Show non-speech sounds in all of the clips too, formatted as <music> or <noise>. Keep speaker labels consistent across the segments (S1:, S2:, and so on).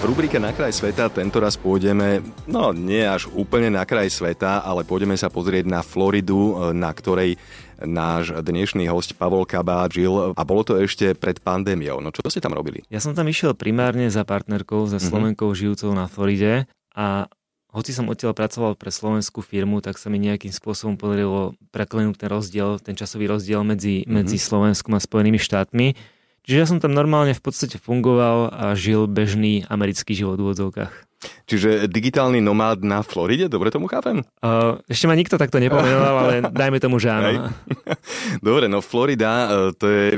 S1: V rubrike Na kraj sveta tento raz pôjdeme, no nie až úplne na kraj sveta, ale pôjdeme sa pozrieť na Floridu, na ktorej náš dnešný host Pavol Kabá žil a bolo to ešte pred pandémiou. No čo ste tam robili?
S2: Ja som tam išiel primárne za partnerkou, za Slovenkou mm-hmm. žijúcou na Floride a hoci som odtiaľ pracoval pre slovenskú firmu, tak sa mi nejakým spôsobom podarilo preklenúť ten rozdiel, ten časový rozdiel medzi, mm-hmm. medzi Slovenskom a Spojenými štátmi Čiže ja som tam normálne v podstate fungoval a žil bežný americký život v úvodzovkách.
S1: Čiže digitálny nomád na Floride, dobre tomu chápem?
S2: Uh, ešte ma nikto takto nepomenoval, ale <laughs> dajme tomu, že áno.
S1: Dobre, no Florida, e, to je,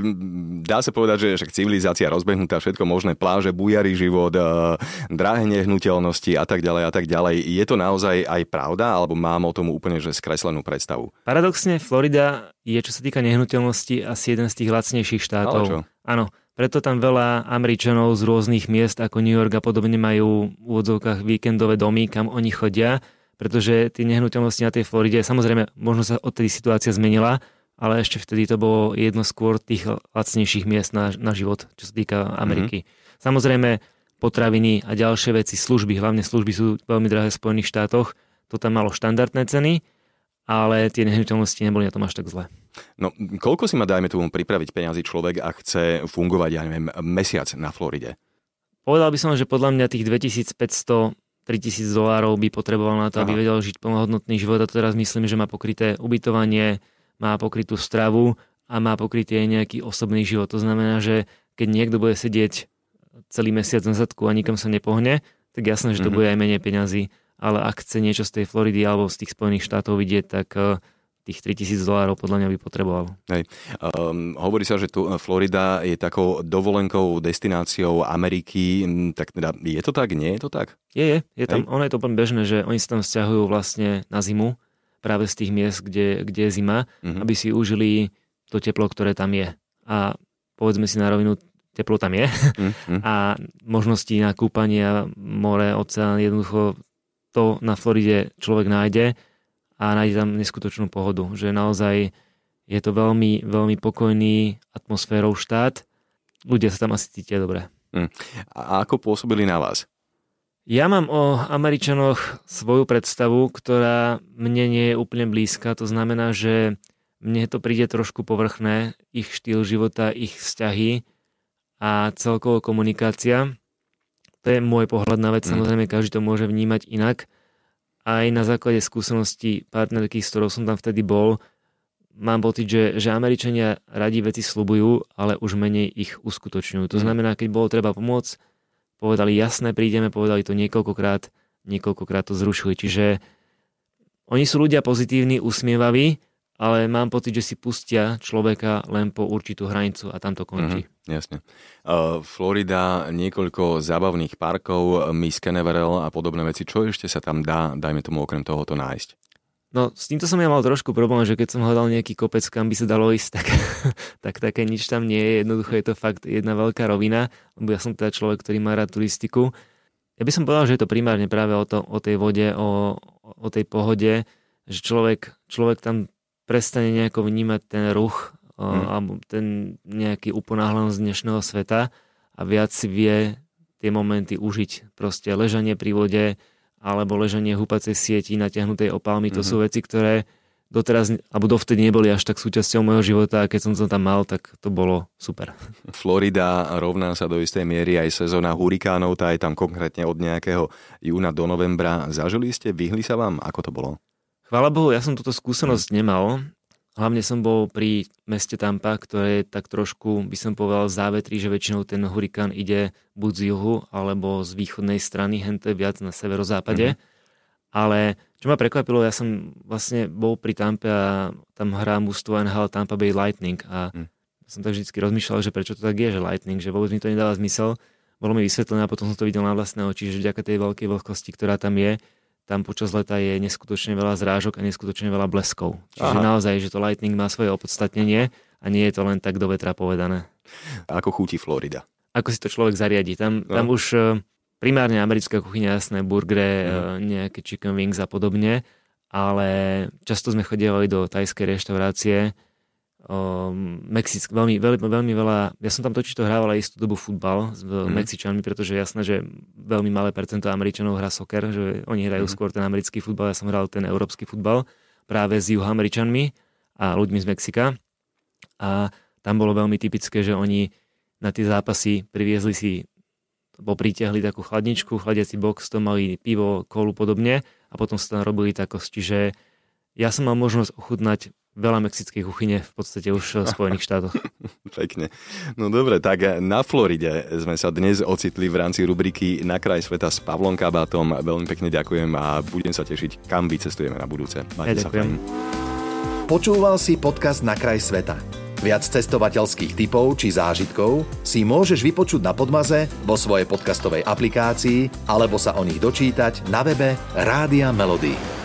S1: dá sa povedať, že však civilizácia rozbehnutá, všetko možné, pláže, bujarý život, uh, drahé nehnuteľnosti a tak ďalej a tak ďalej. Je to naozaj aj pravda, alebo mám o tom úplne že skreslenú predstavu?
S2: Paradoxne, Florida je, čo sa týka nehnuteľnosti, asi jeden z tých lacnejších štátov. Ale čo? Áno, preto tam veľa Američanov z rôznych miest ako New York a podobne majú v úvodzovkách víkendové domy, kam oni chodia, pretože tie nehnuteľnosti na tej Floride, samozrejme, možno sa odtedy situácia zmenila, ale ešte vtedy to bolo jedno skôr tých lacnejších miest na, na život, čo sa týka Ameriky. Mm-hmm. Samozrejme, potraviny a ďalšie veci, služby, hlavne služby sú veľmi drahé v Spojených štátoch, to tam malo štandardné ceny, ale tie nehnuteľnosti neboli na tom až tak zle.
S1: No, koľko si ma, dajme tomu, pripraviť peniazy človek a chce fungovať, ja neviem, mesiac na Floride?
S2: Povedal by som, že podľa mňa tých 2500 3000 dolárov by potreboval na to, Aha. aby vedel žiť plnohodnotný život a to teraz myslím, že má pokryté ubytovanie, má pokrytú stravu a má pokrytý aj nejaký osobný život. To znamená, že keď niekto bude sedieť celý mesiac na zadku a nikam sa nepohne, tak jasné, že to mm-hmm. bude aj menej peňazí ale ak chce niečo z tej Floridy alebo z tých Spojených štátov vidieť, tak eh, tých 3000 dolárov podľa mňa by potreboval.
S1: Hej. Um, hovorí sa, že tu eh, Florida je takou dovolenkou destináciou Ameriky, hm, tak teda je to tak, nie je to tak?
S2: Je, je. je tam, ono je to úplne bežné, že oni sa tam vzťahujú vlastne na zimu, práve z tých miest, kde, kde je zima, uh-huh. aby si užili to teplo, ktoré tam je. A povedzme si na rovinu, teplo tam je uh-huh. <laughs> a možnosti na kúpanie, more, oceán, jednoducho to na Floride človek nájde a nájde tam neskutočnú pohodu. Že naozaj je to veľmi, veľmi pokojný atmosférou štát. Ľudia sa tam asi cítia dobre.
S1: Hm. A ako pôsobili na vás?
S2: Ja mám o Američanoch svoju predstavu, ktorá mne nie je úplne blízka. To znamená, že mne to príde trošku povrchné, ich štýl života, ich vzťahy a celkovo komunikácia. To je môj pohľad na vec, mm. samozrejme každý to môže vnímať inak. Aj na základe skúseností partnerky, s ktorou som tam vtedy bol, mám pocit, že, že Američania radi veci slubujú, ale už menej ich uskutočňujú. To mm. znamená, keď bolo treba pomôcť, povedali jasné, prídeme, povedali to niekoľkokrát, niekoľkokrát to zrušili. Čiže oni sú ľudia pozitívni, usmievaví, ale mám pocit, že si pustia človeka len po určitú hranicu a tam to končí.
S1: Mm-hmm, jasne. Uh, Florida, niekoľko zábavných parkov, Miss Canaveral a podobné veci. Čo ešte sa tam dá, dajme tomu okrem tohoto nájsť?
S2: No, s týmto som ja mal trošku problém, že keď som hľadal nejaký kopec, kam by sa dalo ísť, tak, <laughs> tak také nič tam nie je. Jednoducho je to fakt jedna veľká rovina, lebo ja som teda človek, ktorý má rád turistiku. Ja by som povedal, že je to primárne práve o, to, o tej vode, o, o tej pohode, že človek, človek tam prestane nejako vnímať ten ruch hmm. alebo ten nejaký uponáhľanosť dnešného sveta a viac si vie tie momenty užiť. Proste ležanie pri vode alebo ležanie húpacej sieti natiahnutej opálmi, to hmm. sú veci, ktoré doteraz, alebo dovtedy neboli až tak súčasťou môjho života a keď som to tam mal, tak to bolo super. <laughs>
S1: Florida rovná sa do istej miery aj sezóna hurikánov, tá je tam konkrétne od nejakého júna do novembra. Zažili ste, vyhli sa vám? Ako to bolo?
S2: Chvála Bohu, ja som túto skúsenosť nemal. Hlavne som bol pri meste Tampa, ktoré je tak trošku, by som povedal, závetrí, že väčšinou ten hurikán ide buď z juhu, alebo z východnej strany, hente viac na severozápade. Mm-hmm. Ale čo ma prekvapilo, ja som vlastne bol pri Tampe a tam hrá mústvo NHL Tampa Bay Lightning a mm. som tak vždy rozmýšľal, že prečo to tak je, že Lightning, že vôbec mi to nedáva zmysel. Bolo mi vysvetlené a potom som to videl na vlastné oči, že vďaka tej veľkej vlhkosti, ktorá tam je, tam počas leta je neskutočne veľa zrážok a neskutočne veľa bleskov. Čiže Aha. naozaj, že to Lightning má svoje opodstatnenie a nie je to len tak do vetra povedané.
S1: A ako chutí Florida?
S2: Ako si to človek zariadi. Tam, no. tam už, eh, primárne americká kuchyňa, jasné, burgery,
S1: Mhm.
S2: nejaké chicken wings a podobne, ale často sme chodievali do tajskej reštaurácie, um, Mexick, veľmi, veľmi, veľmi veľa, ja som tam totiž to hrával aj istú dobu futbal s mm. Mexičanmi, pretože jasné, že veľmi malé percento Američanov hrá soccer, že oni hrajú mm. skôr ten americký futbal, ja som hral ten európsky futbal práve s juhoameričanmi a ľuďmi z Mexika a tam bolo veľmi typické, že oni na tie zápasy priviezli si bo pritiahli takú chladničku, chladiaci box, to mali pivo, kolu podobne a potom sa tam robili takosť. Čiže ja som mal možnosť ochutnať veľa mexickej kuchyne v podstate už v Spojených štátoch. <laughs>
S1: Pekne. No dobre, tak na Floride sme sa dnes ocitli v rámci rubriky Na kraj sveta s Pavlom Kabátom. Veľmi pekne ďakujem a budem sa tešiť, kam vycestujeme na budúce.
S2: Majte ja ďakujem.
S3: Počúval si podcast Na kraj sveta. Viac cestovateľských typov či zážitkov si môžeš vypočuť na Podmaze vo svojej podcastovej aplikácii alebo sa o nich dočítať na webe Rádia Melody.